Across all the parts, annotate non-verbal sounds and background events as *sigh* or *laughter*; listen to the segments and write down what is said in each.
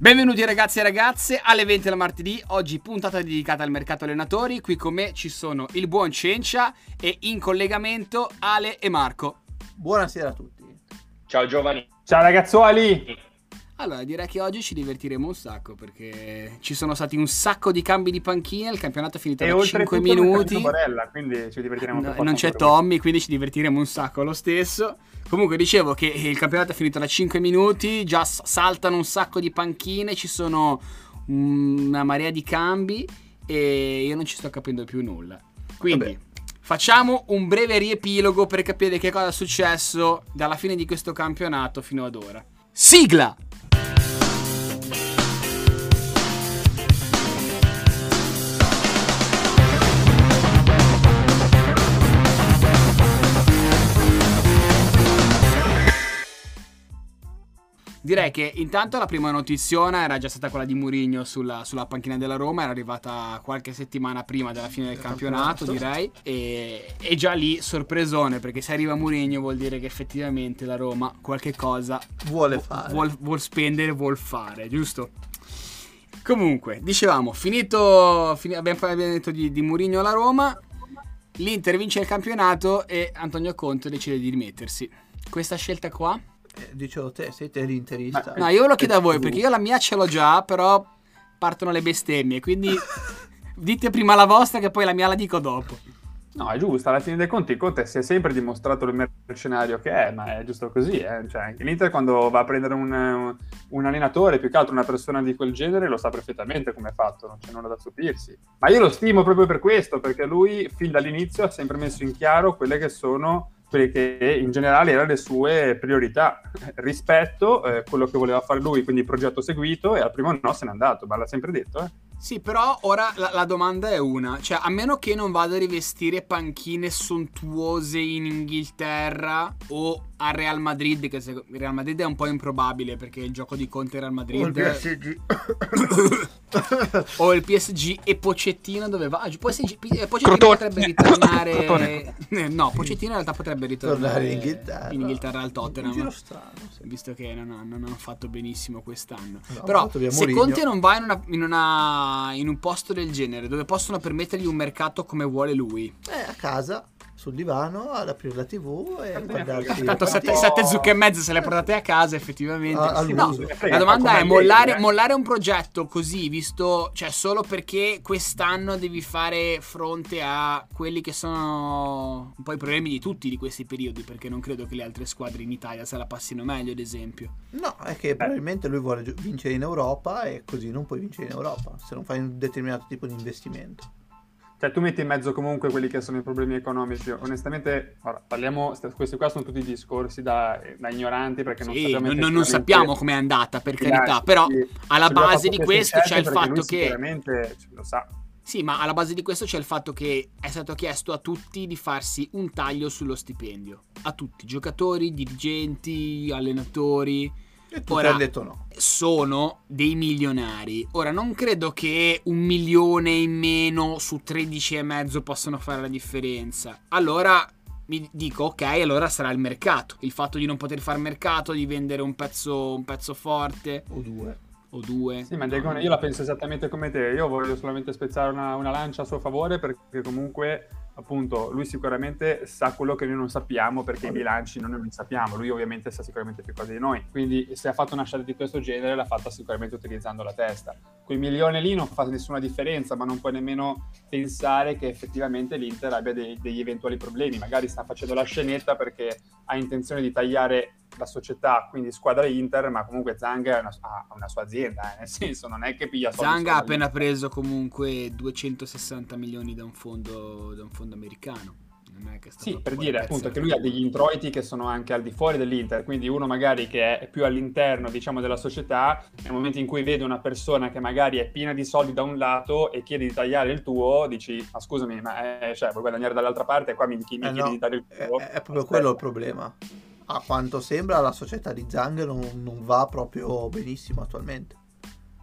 Benvenuti ragazzi e ragazze alle 20 del martedì, oggi puntata dedicata al mercato allenatori, qui con me ci sono il buon Cencia e in collegamento Ale e Marco. Buonasera a tutti. Ciao giovani. Ciao ragazzuoli. Allora, direi che oggi ci divertiremo un sacco perché ci sono stati un sacco di cambi di panchina, il campionato è finito e da 5 minuti. Non Barella, quindi ci divertiremo no, Non c'è Tommy, quindi ci divertiremo un sacco lo stesso. Comunque dicevo che il campionato è finito da 5 minuti, già saltano un sacco di panchine, ci sono una marea di cambi e io non ci sto capendo più nulla. Quindi Vabbè. facciamo un breve riepilogo per capire che cosa è successo dalla fine di questo campionato fino ad ora. Sigla! Direi che intanto la prima notiziona era già stata quella di Murigno sulla, sulla, panchina della Roma, era arrivata qualche settimana prima della fine del campionato, direi. E, e, già lì sorpresone, perché se arriva Murigno vuol dire che effettivamente la Roma qualche cosa vuole fare. Vuol, vuol spendere, vuol fare, giusto? Comunque, dicevamo, finito, fin- abbiamo, abbiamo detto di, di Murigno alla Roma, l'Inter vince il campionato e Antonio Conte decide di rimettersi. Questa scelta qua dicevo te, siete l'interista. No, io ve lo chiedo a voi perché io la mia ce l'ho già, però partono le bestemmie, quindi *laughs* dite prima la vostra che poi la mia la dico dopo. No, è giusto, alla fine dei conti Conte si è sempre dimostrato il mercenario che è, ma è giusto così. Eh? Cioè, l'Inter quando va a prendere un, un, allenatore, più che altro una persona di quel genere, lo sa perfettamente come è fatto, non c'è nulla da stupirsi. Ma io lo stimo proprio per questo, perché lui fin dall'inizio ha sempre messo in chiaro quelle che sono che in generale erano le sue priorità rispetto a eh, quello che voleva fare lui, quindi il progetto seguito e al primo no se n'è andato, ma l'ha sempre detto. Eh. Sì, però ora la, la, domanda è una, cioè a meno che non vada a rivestire panchine sontuose in Inghilterra o a Real Madrid, che se, Real Madrid è un po' improbabile perché il gioco di Conte Real Madrid... O il PSG. *coughs* o il PSG e Pocettino dove va? PSG, eh, Pocettino potrebbe ritornare... *coughs* no, Pocettino in realtà potrebbe ritornare in Inghilterra, in Inghilterra al Tottenham. Un giro strano, sì. Visto che non, ha, non hanno fatto benissimo quest'anno. No, però se Conte non va in una, in una in un posto del genere dove possono permettergli un mercato come vuole lui? Eh, a casa sul divano ad aprire la tv e guardarsi tanto sette, sette zucche e mezzo se le portate a casa effettivamente. A, a no, la domanda è mollare, mollare, un progetto così visto cioè solo perché quest'anno devi fare fronte a quelli che sono un po' i problemi di tutti di questi periodi perché non credo che le altre squadre in Italia se la passino meglio ad esempio. No è che probabilmente lui vuole vincere in Europa e così non puoi vincere in Europa se non fai un determinato tipo di investimento cioè, tu metti in mezzo comunque quelli che sono i problemi economici. Onestamente, ora, parliamo, questi qua sono tutti discorsi da, da ignoranti perché non sì, sappiamo non, non sappiamo com'è andata, per carità, però alla base di questo c'è il fatto che... Sicuramente lo sa. Sì, ma alla base di questo c'è il fatto che è stato chiesto a tutti di farsi un taglio sullo stipendio. A tutti, giocatori, dirigenti, allenatori e tu Ora, detto no. Sono dei milionari. Ora, non credo che un milione in meno su 13 e mezzo possano fare la differenza. Allora mi dico, ok, allora sarà il mercato. Il fatto di non poter fare mercato, di vendere un pezzo, un pezzo forte. O due. O due. Sì, ma Diego, io la penso esattamente come te. Io voglio solamente spezzare una, una lancia a suo favore perché comunque appunto lui sicuramente sa quello che noi non sappiamo perché i bilanci non li sappiamo, lui ovviamente sa sicuramente più cose di noi, quindi se ha fatto una scelta di questo genere l'ha fatta sicuramente utilizzando la testa. Quei milioni lì non fa nessuna differenza, ma non puoi nemmeno pensare che effettivamente l'Inter abbia dei, degli eventuali problemi, magari sta facendo la scenetta perché ha intenzione di tagliare la società, quindi squadra Inter, ma comunque Zanga una, ha una sua azienda, eh, *laughs* nel senso non è che piglia soldi. Zanga ha appena preso comunque 260 milioni da un fondo, da un fondo americano. Sì, per dire appunto che lui ha degli introiti che sono anche al di fuori dell'Inter, quindi uno magari che è più all'interno, diciamo, della società, nel momento in cui vede una persona che magari è piena di soldi da un lato e chiede di tagliare il tuo, dici, ma scusami, ma è, cioè, vuoi guadagnare dall'altra parte e qua mi, mi eh chiedi no, di dare il tuo? È, è proprio Aspetta. quello il problema a quanto sembra la società di Zang non, non va proprio benissimo attualmente.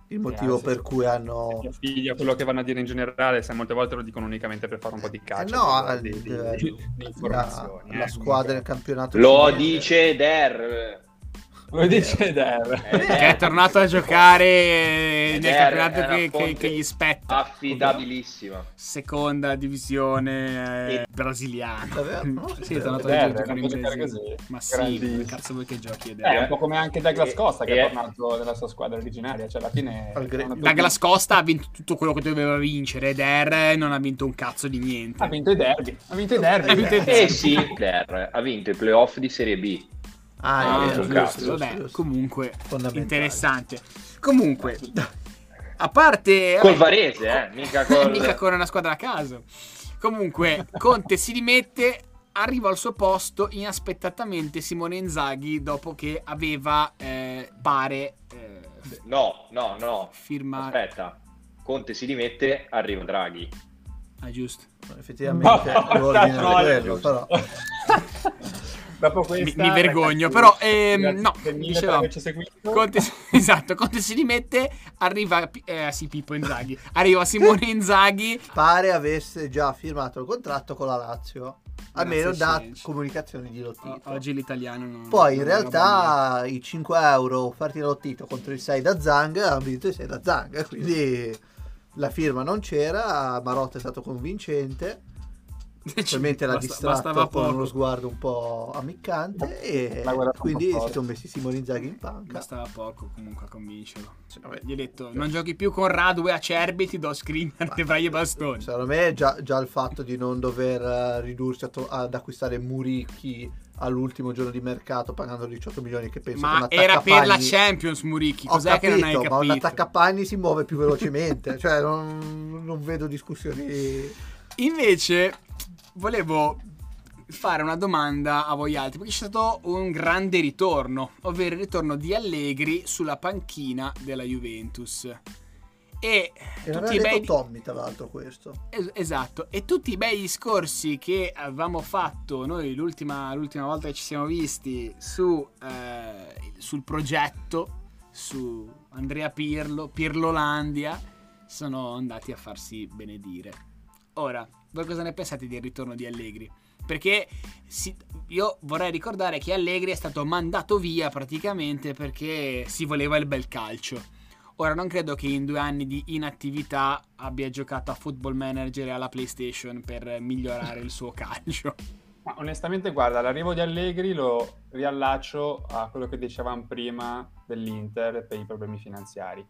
Il motivo eh, per cui hanno. Figlia, quello che vanno a dire in generale, se molte volte lo dicono unicamente per fare un po' di caccia. Eh no, di, di, di, di informazioni. La, eh, la squadra del campionato. Lo cinese. dice Der. Lo dice Der. Che è tornato a giocare nel Eder campionato è che, che- che gli spetta. Affidabilissima. Seconda divisione eh, E- brasiliana. Davvero? *laughs* No, Sì, è tornato a giocare in Brasile. così. Ma sì, cazzo vuoi che giochi Eder? Eh, è un po' come anche Douglas E- Costa che è tornato nella sua squadra originaria, cioè alla fine... Douglas Costa ha vinto tutto quello che doveva vincere ed Er non ha vinto un cazzo di niente. Ha vinto i derby, ha vinto i derby. Ha vinto i eh. derby. Eh sì, Der ha vinto i playoff di Serie B. Ah, Ah, è giusto, giusto, giusto, giusto, vabbè, giusto. comunque interessante. Comunque, a parte Col vabbè, Varese, eh, mica col... mica con una squadra a caso. Comunque, Conte si dimette, arriva al suo posto inaspettatamente Simone Inzaghi dopo che aveva eh, pare eh, No, no, no. firmato Aspetta. Conte si dimette, arriva Draghi. Ah, giusto. Effettivamente *laughs* l'ordine no, è quello, però. *laughs* Dopo Mi, questa, mi vergogno, ragazzi, però ehm, no, dicevamo, seguito. Conte, *laughs* esatto, Conte si dimette, arriva eh, sì, Pippo Inzaghi, arriva Simone *laughs* Inzaghi Pare avesse già firmato il contratto con la Lazio, almeno Grazie, da comunicazioni di O- Lottito. oggi l'italiano non Poi in non roba realtà i 5 euro offerti da Lottito contro i 6 da Zang hanno vinto i 6 da Zang, quindi la firma non c'era, Marotta è stato convincente. Probabilmente l'ha Basta- distratto con uno sguardo un po' ammiccante e quindi si sono messi Simone Inzaghi in panca. Bastava poco comunque a convincerlo. vabbè. Gli ho detto, non giochi più con Radue a Cerbi, ti do screener, te vai e bastoni. Secondo me già, già il fatto di non dover eh, ridursi to- ad acquistare Muricchi all'ultimo giorno di mercato pagando 18 milioni che penso che Ma un era per la Champions, Murichi. Cos'è che non hai capito, ma un capito? attaccapanni si muove più velocemente, *laughs* cioè non, non vedo discussioni. Invece, volevo fare una domanda a voi altri, perché c'è stato un grande ritorno, ovvero il ritorno di Allegri sulla panchina della Juventus. E E tutti i bei... Tommy, tra l'altro, questo. Es- esatto, e tutti i bei discorsi che avevamo fatto noi l'ultima, l'ultima volta che ci siamo visti su, eh, sul progetto, su Andrea Pirlo, Pirlolandia, sono andati a farsi benedire. Ora, voi cosa ne pensate del ritorno di Allegri? Perché si- io vorrei ricordare che Allegri è stato mandato via praticamente perché si voleva il bel calcio. Ora non credo che in due anni di inattività abbia giocato a football manager e alla PlayStation per migliorare il suo calcio. Ma onestamente, guarda, l'arrivo di Allegri lo riallaccio a quello che dicevamo prima dell'Inter per i problemi finanziari.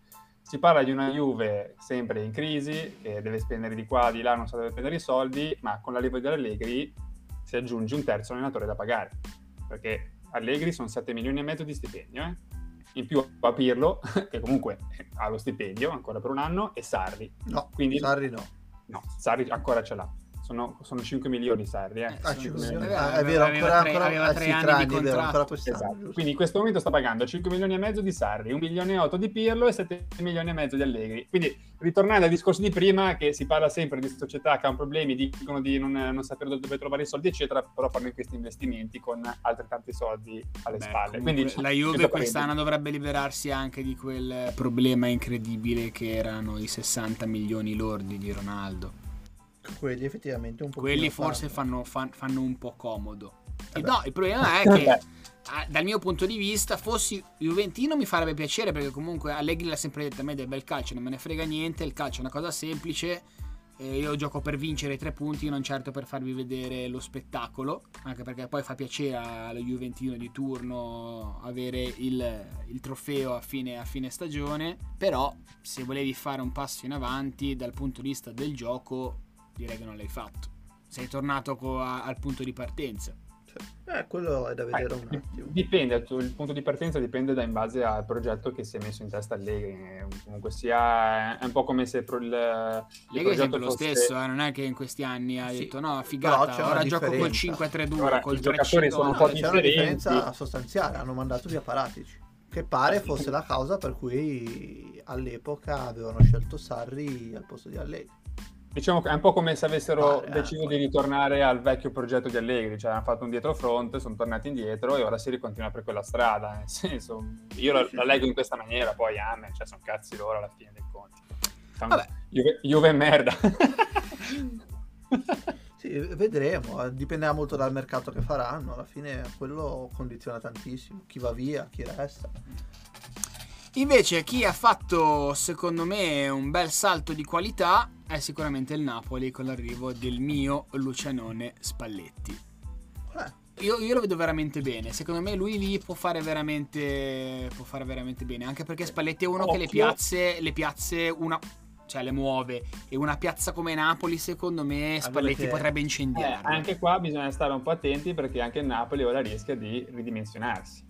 Si parla di una Juve sempre in crisi, che deve spendere di qua, di là, non sa dove prendere i soldi, ma con l'arrivo di Allegri si aggiunge un terzo allenatore da pagare. Perché Allegri sono 7 milioni e mezzo di stipendio, eh? In più a Pirlo, *laughs* che comunque ha lo stipendio ancora per un anno, e Sarri. No, Quindi- Sarri no. No, Sarri ancora ce l'ha. Sono, sono 5 milioni Sarri, eh. Ah, cinque sì, milioni. aveva- Ah, è vero, aveva ancora, tre- ancora, eh, tre sì, anni anni, vero, ancora. Esatto. Quindi in questo momento sta pagando 5 milioni e mezzo di Sarri, 1 milione e 8 di Pirlo e 7 milioni e mezzo di Allegri. Quindi ritornando al discorso di prima, che si parla sempre di società che hanno problemi, dicono di non, non sapere dove trovare i soldi, eccetera, però fanno questi investimenti con altrettanti soldi alle Beh, spalle. Quindi la Juve quest'anno dovrebbe liberarsi anche di quel problema incredibile che erano i 60 milioni lordi di Ronaldo. Quelli effettivamente un po' Quelli forse fanno, fan- fanno un po' comodo. E Vabbè. no, il problema è *laughs* che dal mio punto di vista, fossi Juventino mi farebbe piacere perché comunque Allegri l'ha sempre detto a me del bel calcio, non me ne frega niente, il calcio è una cosa semplice, eh, io gioco per vincere i tre punti, non certo per farvi vedere lo spettacolo, anche perché poi fa piacere allo Juventino di turno avere il, il trofeo a fine, a fine stagione, però se volevi fare un passo in avanti dal punto di vista del gioco, direi che non l'hai fatto. Sei tornato co- a- al punto di partenza. Eh, quello è da vedere un Eh, attimo. Dipende, il punto di partenza dipende da in base al progetto che si è messo in testa Allegri. Eh, Comunque sia, è un po' come se pro- il, il Lega è progetto sempre lo fosse- stesso, eh, non è che in questi anni ha Sì. detto no, figata, c'è ora una gioco col differenza. 5-3-2, Ora, col i giocatori 3-5. sono un No, po' c'è una differenti. differenza sostanziale, hanno mandato via Paratici, che pare fosse la causa per cui all'epoca avevano scelto Sarri al posto di Allegri. Diciamo che è un po' come se avessero eh, deciso poi. di ritornare al vecchio progetto di Allegri, cioè hanno fatto un dietro front, sono tornati indietro e ora si ricontinua per quella strada. Nel senso, io la, la leggo in questa maniera, poi amen, cioè sono cazzi loro alla fine dei conti. Vabbè. Juve, Juve è merda. *laughs* Sì, vedremo, eh, dipenderà molto dal mercato che faranno, alla fine quello condiziona tantissimo, chi va via, chi resta. Invece chi ha fatto secondo me un bel salto di qualità è sicuramente il Napoli con l'arrivo del mio Lucianone Spalletti. Eh, Io, io lo vedo veramente bene. Secondo me lui lì può fare veramente, può fare veramente bene. Anche perché Spalletti è uno che le Occhio. piazze, le piazze una, cioè le muove. E una piazza come Napoli, secondo me, Spalletti che- potrebbe Eh, incendiare. anche qua bisogna stare un po' attenti perché anche il Napoli ora rischia di ridimensionarsi.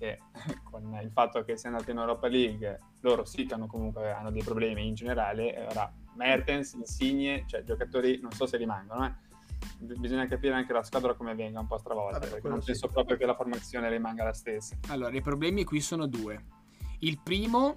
Perché *laughs* con il fatto che sia andato in Europa League, loro sì che hanno comunque hanno dei problemi in generale. Ora Mertens, Insigne, cioè giocatori non so se rimangono. Eh. Bisogna capire anche la squadra come venga un po' stravolta. Vabbè, perché non sì. penso proprio che la formazione rimanga la stessa. Allora, i problemi qui sono due. Il primo,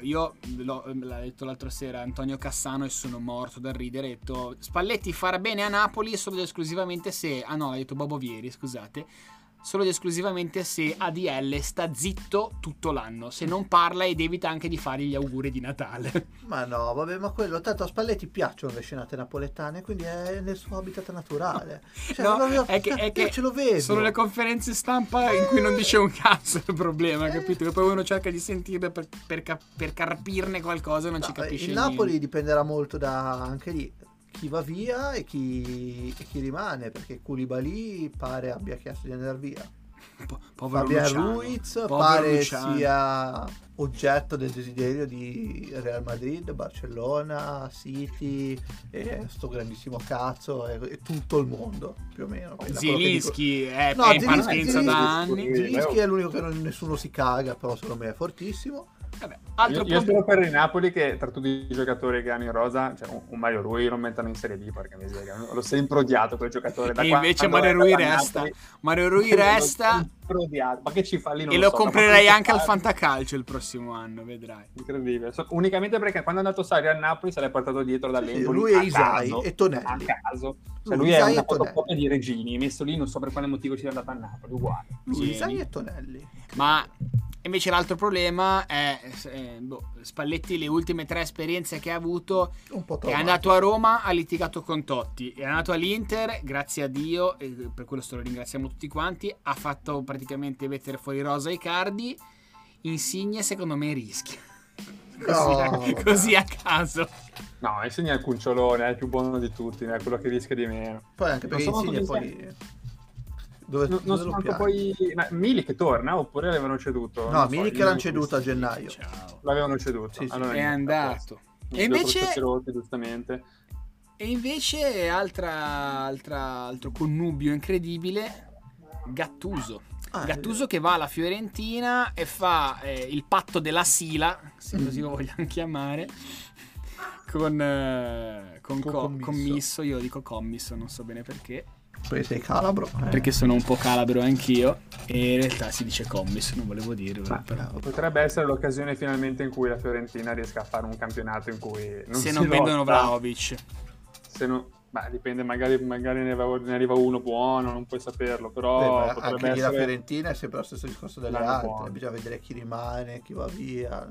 io l'ho, l'ha detto l'altra sera Antonio Cassano e sono morto dal ridere. Ha detto Spalletti farà bene a Napoli solo ed esclusivamente se. Ah no, ha detto Bobo Vieri, scusate. Solo ed esclusivamente se ADL sta zitto tutto l'anno. Se non parla ed evita anche di fare gli auguri di Natale. *laughs* Ma no, vabbè, ma quello, tanto a Spalletti piacciono le scenate napoletane, quindi è nel suo habitat naturale. Cioè, No, proprio- è che, è io che ce lo vedo. sono le conferenze stampa in cui non dice un cazzo il problema, capito? Che poi uno cerca di sentirle per, per per carpirne qualcosa e non No, ci capisce il niente. Napoli dipenderà molto da anche lì chi va via e chi, e chi rimane, perché Koulibaly pare abbia chiesto di andare via. Po- povero Fabian. Ruiz Povero pare Luciano. sia oggetto del desiderio di Real Madrid, Barcellona, City e sto grandissimo cazzo e, e tutto il mondo più o meno. Dico- Zielinski è, No, in partenza da anni. Zielinski è l'unico che non- nessuno si caga, però secondo me è fortissimo. Vabbè, altro Io, io spero per il Napoli che tra tutti i giocatori che hanno in rosa, cioè un, un Mario Rui lo mettano in Serie B, porca miseria. L'ho sempre odiato quel giocatore. Da E invece è Mario Rui a resta. Napoli, Mario Rui *laughs* resta odiato. Ma che ci fa lì? Non e lo so, comprerei anche al? Fantacalcio il prossimo anno, vedrai. Incredibile. So- unicamente perché quando è andato Sari al Napoli se l'è portato dietro dall'Empoli. lui e a Isai caso, e Tonelli. A caso. Cioè, Lui, lui, è una fotocopia di Regini, messo lì, non so per quale motivo ci è andato a Napoli, uguale. Lui, Sì. Isai e Tonelli. Ma invece l'altro problema è eh, boh, Spalletti le ultime tre esperienze che ha avuto Un po' è andato a Roma, ha litigato con Totti, è andato all'Inter, grazie a Dio, e per quello lo ringraziamo tutti quanti, ha fatto praticamente mettere fuori rosa i cardi, Insigne secondo me rischia. No. Così, così a caso. No, insegna il cucciolone, è il più buono di tutti, è quello che rischia di meno. Poi anche perché Non so Insigne Dove, Non, non so quanto poi. Ma Milik torna oppure l'avevano ceduto? No, Non so, Milik io l'hanno ceduto a gennaio. Ciao. L'avevano ceduto. Sì, sì. Allora, È andato. E invece, rotti, giustamente. e invece altra, altra, altro connubio incredibile, Gattuso. Ah, Gattuso che va alla Fiorentina e fa eh, il patto della Sila, se così lo vogliamo chiamare, con, eh, con, Con co- commisso. commisso. Io dico commisso, non so bene perché, Poi sei calabro. eh. perché sono un po' calabro anch'io e in realtà si dice commisso, non volevo dirlo. Ma- però. Potrebbe essere l'occasione finalmente in cui la Fiorentina riesca a fare un campionato in cui non se si non vendono lotta. Vlaovic. Se non- ma dipende, magari, magari ne, va- ne arriva uno buono, non puoi saperlo, Beh, però potrebbe anche lì la essere... Fiorentina è sempre lo stesso discorso delle L'anno altre. buono. Bisogna vedere chi rimane, chi va via.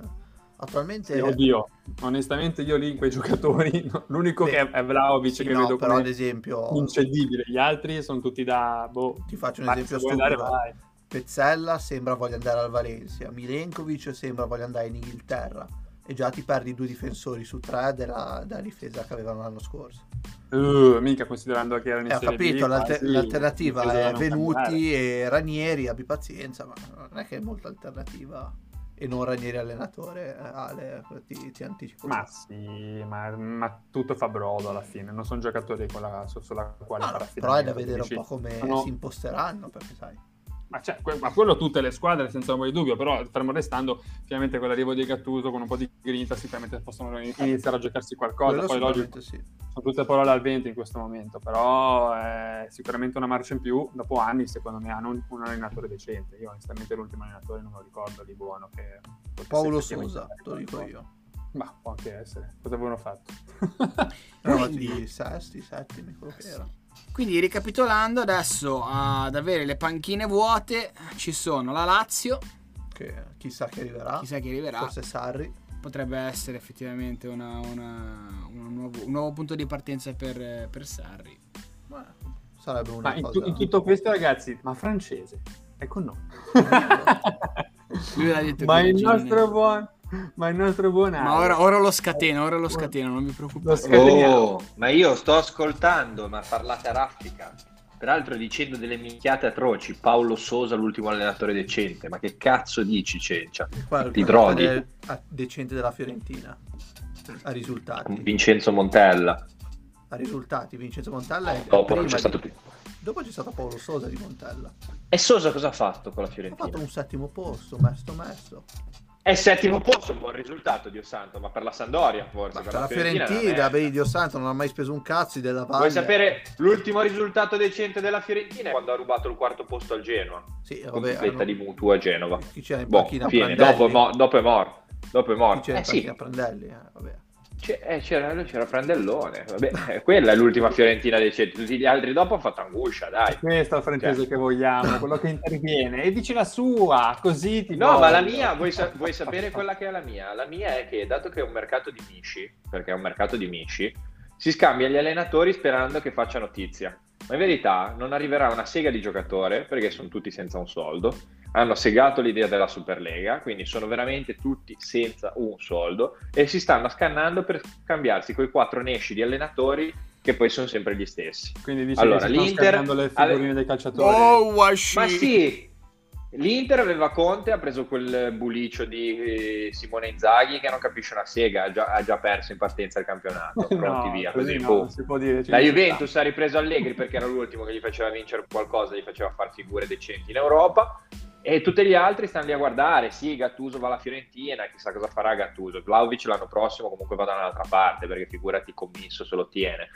Attualmente... Sì, oddio, onestamente io lì in quei *laughs* giocatori, l'unico Beh, che è, Vlaovic Sì, che no, vedo però ad come esempio... incedibile, gli altri sono tutti da... Boh, Ti faccio un esempio andare, stupido. vai. Pezzella sembra voglia andare al Valencia, Milenkovic sembra voglia andare in Inghilterra e già ti perdi due difensori su tre della, della difesa che avevano l'anno scorso. Uh, mica considerando che erano in Eh, ho Serie B, capito, l'alter- quasi l'alternativa è Venuti cambiare. e Ranieri, abbi pazienza, ma non è che è molta alternativa. E non Ranieri allenatore, eh, Ale, ti, ti anticipo. Ma sì, ma, ma tutto fa brodo alla fine, non sono giocatori con la, su- sulla quale No, no, fare però è da vedere un po' come sono- si imposteranno, perché sai. Ma, cioè, que- ma quello tutte le squadre senza ombra di dubbio, però fermo restando, finalmente con l'arrivo di Gattuso, con un po' di grinta, sicuramente possono in- iniziare a giocarsi qualcosa, Quello poi logico, sì. sono tutte parole al vento in questo momento, però è sicuramente una marcia in più, dopo anni secondo me hanno un, un allenatore decente, io onestamente l'ultimo allenatore non lo ricordo di buono che... Paolo Sosa, te lo dico io. Ma può anche essere, cosa avevano fatto? Eravate *laughs* di sesti, settimi, quello che era. Quindi ricapitolando, adesso ad avere le panchine vuote ci sono la Lazio, Che chissà che arriverà. chissà chi arriverà, Forse Sarri. potrebbe essere effettivamente una- una- un, nuovo, un nuovo punto di partenza per, per Sarri. Ma sarebbe una Ma in, cosa... tu- in tutto questo, ragazzi, ma francese è con noi. *laughs* Lui l'ha detto ma il Gino. nostro buon, ma il nostro buon Ma Ale. ora, ora lo scateno, ora lo scateno, non Lo preoccupate. Oh, ma io sto ascoltando, ma parlate a raffica. Peraltro dicendo delle minchiate atroci. Paolo Sosa, l'ultimo allenatore decente. Ma che cazzo dici, Cencia? Guarda, Ti droghi. decente della Fiorentina. A risultati. Vincenzo Montella. A risultati, Vincenzo Montella è Dopo prima non c'è di- stato più. Dopo c'è stato Paolo Sosa di Montella. E Sosa cosa ha fatto con la Ha Fiorentina? fatto un settimo posto, mesto mesto. È settimo posto, un buon risultato, Dio santo, ma per la Sandoria forse. Ma per per la Fiorentina, vedi, Dio santo, non ha mai speso un cazzo della Valle. Vuoi sapere l'ultimo risultato decente della Fiorentina? Quando ha rubato il quarto posto al Genoa. Sì, Con vabbè, pipetta hanno- di mutuo a Genova. Chi c'era in Boh, panchina? fine. Dopo, è mo- dopo è morto. Dopo è Chi morto. c'era Eh in sì, panchina? Prandelli? Eh, vabbè. Eh, c'era, c'era Prandellone. Vabbè, eh, quella è l'ultima Fiorentina decente. Tutti gli altri dopo hanno fatto angoscia, dai. Questo è il francese Cioè. che vogliamo, quello che interviene e dice la sua, così ti No, ma la voglio. mia, vuoi, sa- vuoi sapere quella che è la mia? La mia è che, dato che è un mercato di misci, perché è un mercato di misci, si scambia gli allenatori sperando che faccia notizia. Ma in verità non arriverà una sega di giocatore, perché sono tutti senza un soldo. Hanno segato l'idea della Superlega, quindi sono veramente tutti senza un soldo e si stanno scannando per scambiarsi quei quattro nesci di allenatori che poi sono sempre gli stessi. Quindi dice Allora, che l'Inter le figurine ave- dei calciatori. Oh. Ma sì, l'Inter aveva Conte, ha preso quel bulicio di eh, Simone Inzaghi che non capisce una sega, ha già, ha già perso in partenza il campionato, *laughs* pronti No, via. così Così, no, può dire. La Juventus ha ripreso Allegri perché era l'ultimo che gli faceva vincere qualcosa, gli faceva fare figure decenti in Europa. E tutti gli altri stanno lì a guardare. Sì, Gattuso va alla Fiorentina, chissà cosa farà Gattuso. Vlaovic l'anno prossimo comunque va da un'altra parte perché figurati commisso se lo tiene.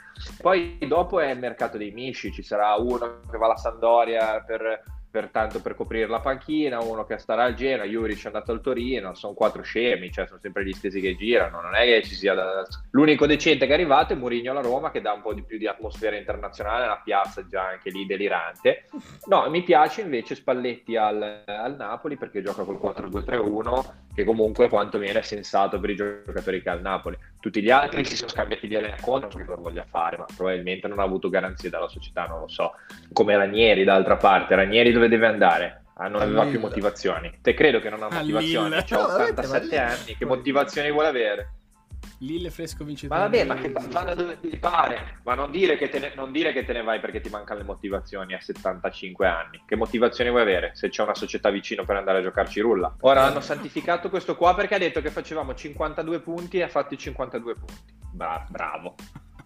Poi dopo è il mercato dei misci, ci sarà uno che va alla Sandoria per, per tanto per coprire la panchina, uno che starà al Genoa, Juric è andato al Torino, sono quattro scemi, cioè sono sempre gli stessi che girano, non è che ci sia da... l'unico decente che è arrivato è Mourinho alla Roma che dà un po' di più di atmosfera internazionale, una piazza già anche lì delirante. No, mi piace invece Spalletti al, al Napoli perché gioca col 4-2-3-1 che comunque quantomeno è sensato per i giocatori che ha al Napoli. Tutti gli altri si sono scambiati di allenatore, non so che lo voglia fare, ma probabilmente non ha avuto garanzie dalla società, non lo so. Come Ranieri d'altra parte, Ranieri dove deve andare? Ah, non aveva più motivazioni. Te credo che non ha motivazioni, veramente, 87 ma Lille- anni, che motivazioni vuole avere? Lille fresco vincitore. Ma vabbè, ma che vanno dove ti pare? Ma non dire, che te ne, non dire che te ne vai perché ti mancano le motivazioni a 75 anni. Che motivazioni vuoi avere se c'è una società vicino per andare a giocarci rulla? Ora hanno santificato questo qua perché ha detto che facevamo 52 punti e ha fatto i 52 punti. Bra- bravo.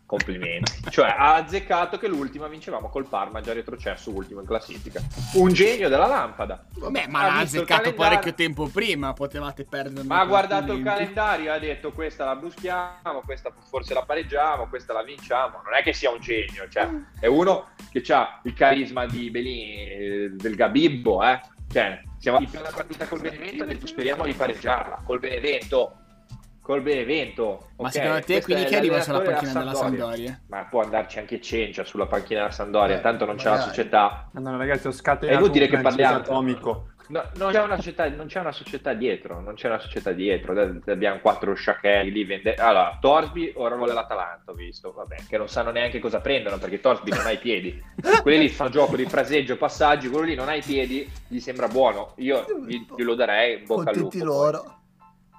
Complimenti. cioè, ha azzeccato che l'ultima vincevamo col Parma, già retrocesso, ultimo in classifica. Un genio della lampada. Vabbè, ma Ha l'ha azzeccato calendario. parecchio tempo prima, potevate perdere. Ma ha guardato il calendario ha detto questa la buschiamo, questa forse la pareggiamo, questa la vinciamo. Non è che sia un genio, cioè è uno che ha il carisma di Belini, eh, del Gabibbo, eh. Cioè, siamo in una partita col Benevento e speriamo di pareggiarla. Col Benevento, col Benevento. Ma ok? secondo te quindi chi arriva sulla panchina della Sampdoria? Ma può andarci anche Cencia sulla panchina della Sandoria, Eh, tanto non c'è la società. No, ragazzi, ho scatenato È inutile che parliamo. atomico. No, non, c'è una società, non c'è una società dietro, non c'è una società dietro. Abbiamo quattro sciachelli lì. Vende... Allora, Torsby ora vuole l'Atalanta, ho visto, vabbè, che non sanno neanche cosa prendono perché Torsby non ha i piedi. Quelli lì fanno gioco di fraseggio, passaggi, quello lì non ha i piedi, gli sembra buono. Io gli- glielo darei, in bocca al lupo. Contenti poi.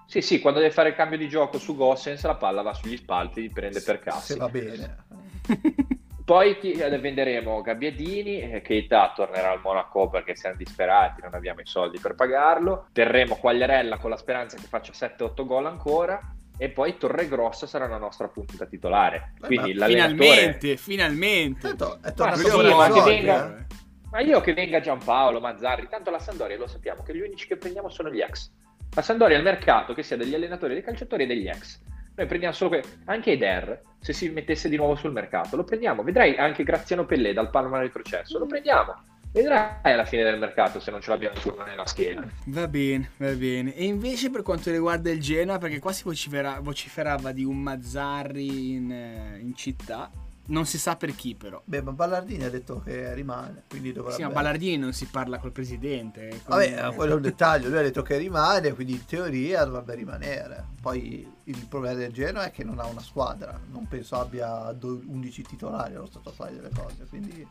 Sì, sì, quando deve fare il cambio di gioco su Gossens, la palla va sugli spalti, li prende per cazzi. Se va bene. *laughs* Poi chi- eh, venderemo Gabbiadini, eh, Keita tornerà al Monaco perché siamo disperati, non abbiamo i soldi per pagarlo. Terremo Quagliarella con la speranza che faccia 7-8 gol ancora. E poi Torregrossa sarà la nostra punta titolare. Beh, Quindi l'allenatore. Finalmente, finalmente. Tanto è Ma sì, ma che venga- eh. Ma io che venga Giampaolo, Mazzarri, tanto la Sandoria lo sappiamo che gli unici che prendiamo sono gli ex. La Sandoria è il mercato che sia degli allenatori, dei calciatori e degli ex. Noi prendiamo solo que- anche Eder, se si mettesse di nuovo sul mercato, lo prendiamo. Vedrai anche Graziano Pellè dal Palma retrocesso, lo prendiamo. Vedrai alla fine del mercato se non ce l'abbiamo ancora nella schiena. Va bene, va bene. E invece per quanto riguarda il Genoa, perché qua si vocifera- vociferava di un Mazzarri in, eh, in città, non si sa per chi però. Beh, ma Ballardini ha detto che rimane, quindi dovrebbe... Sì, ma Ballardini non si parla col presidente. quindi- Vabbè, quello è un dettaglio, lui ha detto che rimane, quindi in teoria dovrebbe rimanere. Poi il problema del Genoa è che non ha una squadra, non penso abbia do- 11 titolari allo stato attuale delle cose, quindi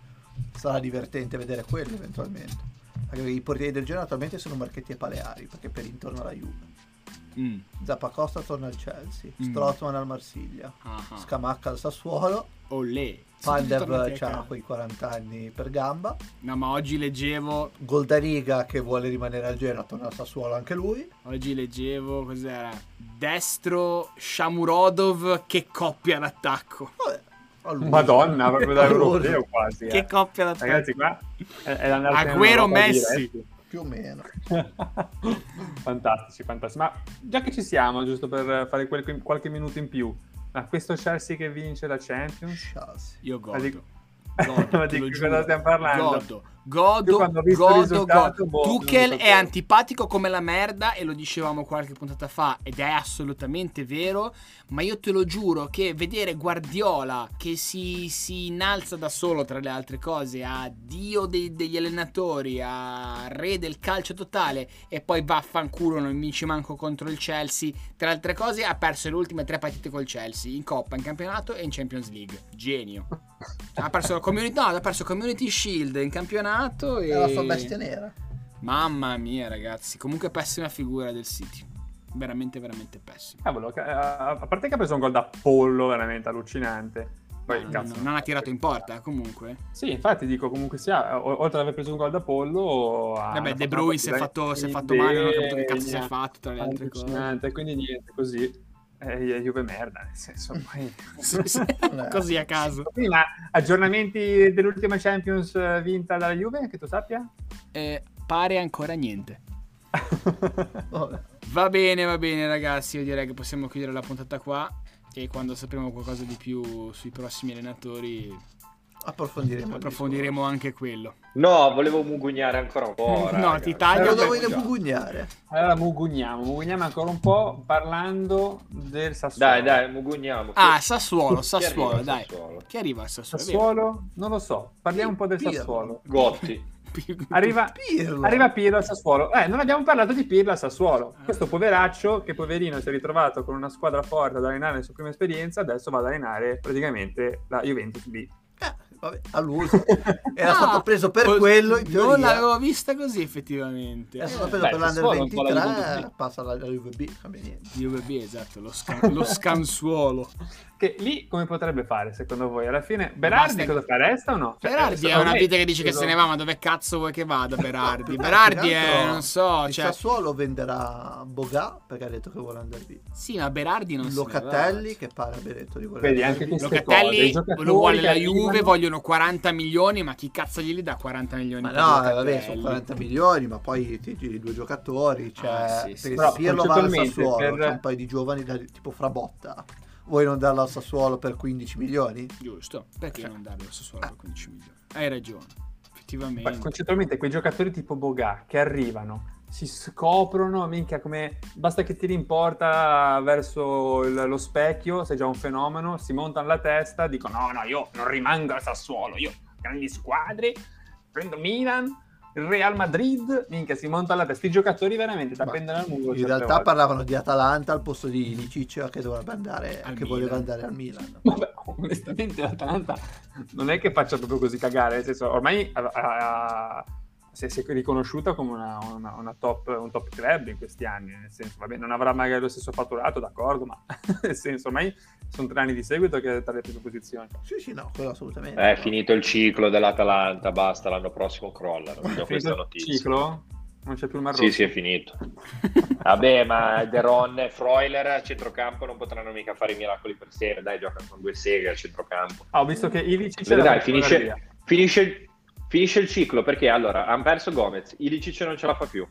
sarà divertente vedere quello eventualmente. Perché i portieri del Genoa attualmente sono Marchetti e Paleari, perché per intorno alla Juve. Mm. Zappacosta torna al Chelsea, Mm. Strootman al Marsiglia, ah. Scamacca al Sassuolo, Olè. Pandev a ha quei 40 anni per gamba, No, ma oggi leggevo. Goldariga che vuole rimanere al Genoa torna al Sassuolo anche lui. Oggi leggevo. Cos'era? Destro Shamurodov. Che coppia d'attacco. Vabbè, a lui. Madonna, proprio da *laughs* A europeo quasi. eh. Che coppia d'attacco. Ragazzi, qua è, è Agüero Messi. diretti. Più o meno. *laughs* fantastici, fantastici. Ma già che ci siamo, giusto per fare quel- qualche minuto in più, ma questo Chelsea che vince la Champions? Chelsea. Io Ma di- godo. *laughs* Godo, Ma di cosa stiamo parlando? Godo, godo, godo, godo. boh, Tuchel è antipatico come la merda e lo dicevamo qualche puntata fa ed è assolutamente vero, ma io te lo giuro che vedere Guardiola che si, si innalza da solo tra le altre cose a dio dei- degli allenatori, a re del calcio totale e poi vaffanculo non vince manco contro il Chelsea, tra le altre cose ha perso le ultime tre partite col Chelsea, in Coppa, in campionato e in Champions League. Genio. Ha perso la community, no, ha perso Community Shield in campionato e... È la sua bestia nera. Mamma mia, ragazzi. Comunque pessima figura del City. Veramente, veramente pessima. Cavolo, ca- a parte che ha preso un gol da pollo veramente allucinante. Poi, No, cazzo. no, non ha tirato in porta, comunque. Sì, infatti dico comunque sia, o- oltre ad aver preso un gol da pollo... Vabbè, De Bruyne si è fatto, si è fatto male, non ho capito che cazzo si è fatto tra le altre cose. allucinante, quindi niente, così. Eh, Juve merda, nel senso, ormai... *laughs* Sì, sì, *laughs* Così a caso. Quindi, ma aggiornamenti dell'ultima Champions eh, vinta dalla Juve, che tu sappia? Eh, pare ancora niente. *laughs* Va bene, va bene, ragazzi. Io direi che possiamo chiudere la puntata qua. E quando sapremo qualcosa di più sui prossimi allenatori, Approfondiremo. approfondiremo anche quello. No, volevo mugugnare ancora un po'. *laughs* No, raga. ti taglio. discorso. Però per- dove devo pugugnare? Allora mugugniamo, mugugniamo ancora un po' parlando del Sassuolo. Dai, dai, mugugniamo. Ah, Sassuolo, Sassuolo, dai. Sassuolo? Chi arriva al Sassuolo? Sassuolo? Non lo so, parliamo un po' del Pirlo. Sassuolo. Gotti. *laughs* Arriva, Pirlo. arriva Pirlo al Sassuolo. Eh, non abbiamo parlato di Pirlo al Sassuolo. Questo poveraccio, che poverino si è ritrovato con una squadra forte ad allenare la sua prima esperienza, adesso va ad allenare praticamente la Juventus B. Vabbè, all'uso. *laughs* Era Ah, stato preso per oh, quello. Non l'avevo vista così, effettivamente. Era stato preso beh, per l'Under Sassuolo è un po' la 23 Juventus B. passa alla Juve B, cambia niente. UVB, esatto, lo, scan- lo scansuolo. *laughs* Che lì come potrebbe fare secondo voi? Alla fine Berardi Basta- cosa fa? Resta o no? Cioè, Berardi è una vita che dice che credo- se ne va, ma dove cazzo vuoi che vada Berardi? Che Berardi è, non so, Il cioè... Sassuolo venderà Boga perché ha detto che vuole andare via. Sì, ma Berardi non Locatelli che pare abbia detto di voler Vedi, andare anche cose, Locatelli lo vuole che la Juve, vogliono 40 milioni, ma chi cazzo glieli dà 40 milioni Ma no, Locatelli? vabbè, sono 40 milioni, ma poi ti giri due giocatori, cioè, Ah, sì, sì, se Però, Pirlo va al Sassuolo, per- c'è un paio di giovani da- tipo Frabotta. Vuoi non darlo al Sassuolo per 15 milioni? Giusto, perché Cioè- non darlo al Sassuolo per 15 milioni? Hai ragione, effettivamente. Ma concettualmente quei giocatori tipo Boga che arrivano, si scoprono, minchia come basta che tiri in porta verso il- lo specchio, sei già un fenomeno, si montano la testa, dicono no, no, io non rimango al Sassuolo, io grandi squadre, prendo Milan, il Real Madrid, minchia si montano la testa, sti giocatori veramente da Ma prendere al muro. In realtà volte. parlavano di Atalanta al posto di Licic che dovrebbe andare, Al che Milan. voleva andare al Milan. *laughs* Vabbè, onestamente l'Atalanta non è che faccia proprio così cagare, nel senso, ormai ha- ha- si è si è riconosciuta come una, una- una top, un top club in questi anni, nel senso, vabbè, non avrà magari lo stesso fatturato, d'accordo, ma *laughs* nel senso, ormai sono tre anni di seguito che è tra le prime posizioni. Sì, sì, no, quello assolutamente. È finito il ciclo dell'Atalanta, basta, l'anno prossimo crollano. Do Finito questa il notizia. ciclo? Non c'è più il Marrocco? Sì, sì, è finito. Vabbè, ma Deron e Freuler a centrocampo non potranno mica fare i miracoli per sé. Dai, giocano con due seghe a centrocampo. Ah, ho visto che era Vedrai, per finisce, finisce, finisce il ciclo perché allora hanno perso Gomez, Ilicic non ce la fa più.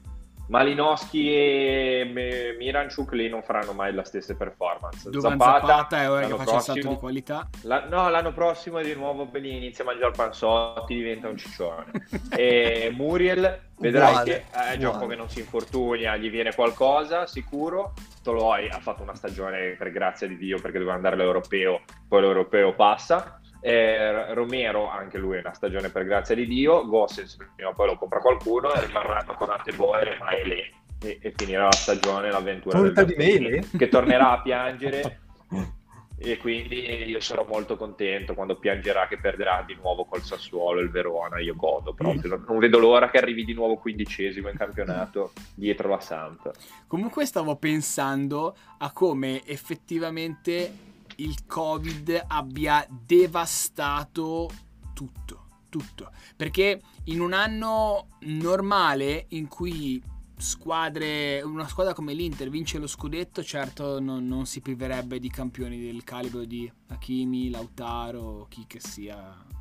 Malinowski e Miranchuk lì non faranno mai la stessa performance. Duvan Zapata, Zapata è ora che l'anno faccia il salto prossimo- di qualità. la- no, l'anno prossimo di nuovo Bellini inizia a mangiare panzotti, diventa un ciccione. *laughs* e Muriel, vedrai Uguale, che è gioco uguale. che non si infortunia, gli viene qualcosa, sicuro. Toloi ha fatto una stagione per grazia di Dio perché doveva andare all'europeo, poi l'europeo passa. Eh, Romero, anche lui, una stagione per grazia di Dio. Gossens, prima o poi lo compra qualcuno e rimarranno con Anteboer e Maele. E, e finirà la stagione, l'avventura Punta del Mele? che tornerà a piangere *laughs* e quindi io sarò molto contento quando piangerà che perderà di nuovo col Sassuolo il Verona, io godo proprio, non vedo l'ora che arrivi di nuovo quindicesimo in campionato dietro la Samp. Comunque stavo pensando a come effettivamente il Covid abbia devastato tutto, tutto, perché in un anno normale in cui squadre, una squadra come l'Inter vince lo scudetto, certo non, non, si priverebbe di campioni del calibro di Hakimi, Lautaro, chi che sia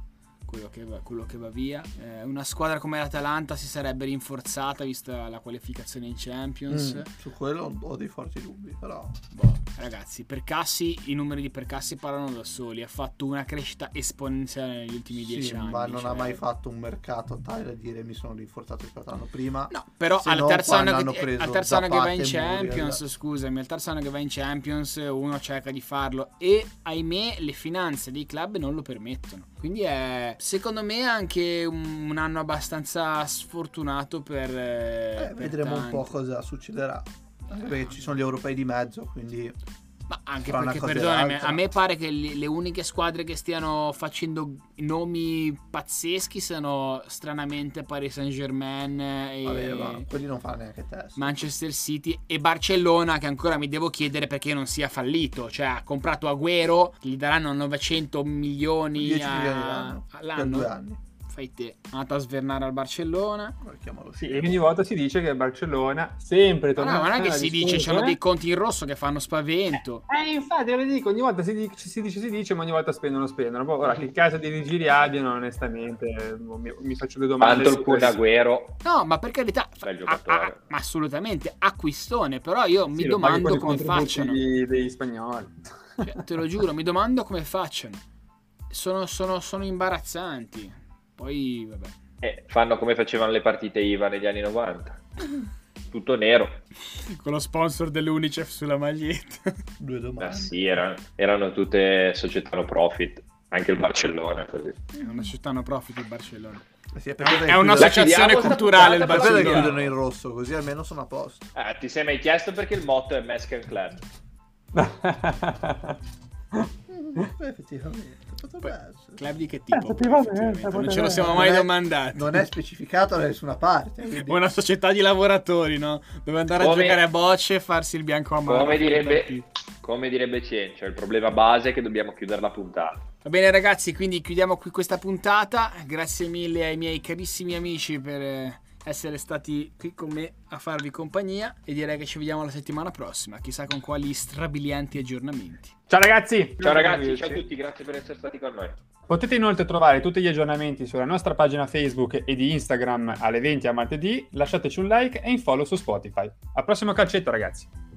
quello che va, quello che va via. Eh, una squadra come l'Atalanta si sarebbe rinforzata vista la qualificazione in Champions. Mm, su quello ho dei forti dubbi, però. Boh, ragazzi, Percassi, i numeri di Percassi parlano da soli. Ha fatto una crescita esponenziale negli ultimi sì, dieci anni. Ma non cioè... ha mai fatto un mercato tale da dire mi sono rinforzato rispetto all'anno prima. No, però al terzo anno, che, al terzo anno che va in Champions, scusami, al terzo anno che va in Champions uno cerca di farlo e ahimè le finanze dei club non lo permettono. Quindi è secondo me anche un, un anno abbastanza sfortunato per... Eh, per vedremo tanti. un po' cosa succederà. Anche perché ci sono gli europei di mezzo, quindi ma anche perché, perdonami, a me pare che le, le, uniche squadre che stiano facendo nomi pazzeschi sono stranamente Paris Saint Germain e Vabbè, ma quelli non fanno neanche test. Manchester City e Barcellona che ancora mi devo chiedere perché non sia fallito. Cioè ha comprato Agüero, gli daranno 900 milioni, 10 a... milioni l'anno, all'anno. Per due anni fai te. È andato a svernare al Barcellona. Sì, e ogni volta si dice che il Barcellona sempre torna. No, no, non è che si dice, c'hanno dei conti in rosso che fanno spavento. Eh, eh infatti, ve lo dico, ogni volta si dice, si dice, si dice, ma ogni volta spendono, spendono. Poi, ora, che casa di rigiri abbiano, onestamente, mi, mi, faccio due domande. Tanto il Cunagüero. No, ma per carità, a, a, ma assolutamente, acquistone, però io sì, mi domando come facciano. degli spagnoli. Cioè, te lo giuro, mi domando come facciano. Sono, sono, sono imbarazzanti. Poi, vabbè. Eh, fanno come facevano le partite IVA negli anni 90. *laughs* Tutto nero. Con lo sponsor dell'Unicef sulla maglietta. *laughs* Due domande. Eh sì, erano, erano tutte società no profit. Anche il Barcellona così. È una società no profit il Barcellona. Sì, è, è un'associazione culturale il Barcellona. Perché chiudono in rosso così almeno sono a posto. Eh, ti sei mai chiesto perché il motto è Mexican Club? *laughs* Beh, effettivamente. Club di che tipo? Eh, non ce lo siamo mai domandati. Non è specificato da nessuna parte. *laughs* Quindi... Una società di lavoratori, no? Dove andare come, a giocare a bocce e farsi il bianco a mano. Come direbbe, come direbbe Cencio, il problema base è che dobbiamo chiudere la puntata. Va bene ragazzi, quindi chiudiamo qui questa puntata. Grazie mille ai miei carissimi amici per eh, essere stati qui con me a farvi compagnia e direi che ci vediamo la settimana prossima, chissà con quali strabilianti aggiornamenti. Ciao ragazzi! Ciao ragazzi, ciao a tutti, grazie per essere stati con noi. Potete inoltre trovare tutti gli aggiornamenti sulla nostra pagina Facebook e di Instagram alle 20 a martedì, lasciateci un like e un follow su Spotify. Al prossimo calcetto ragazzi!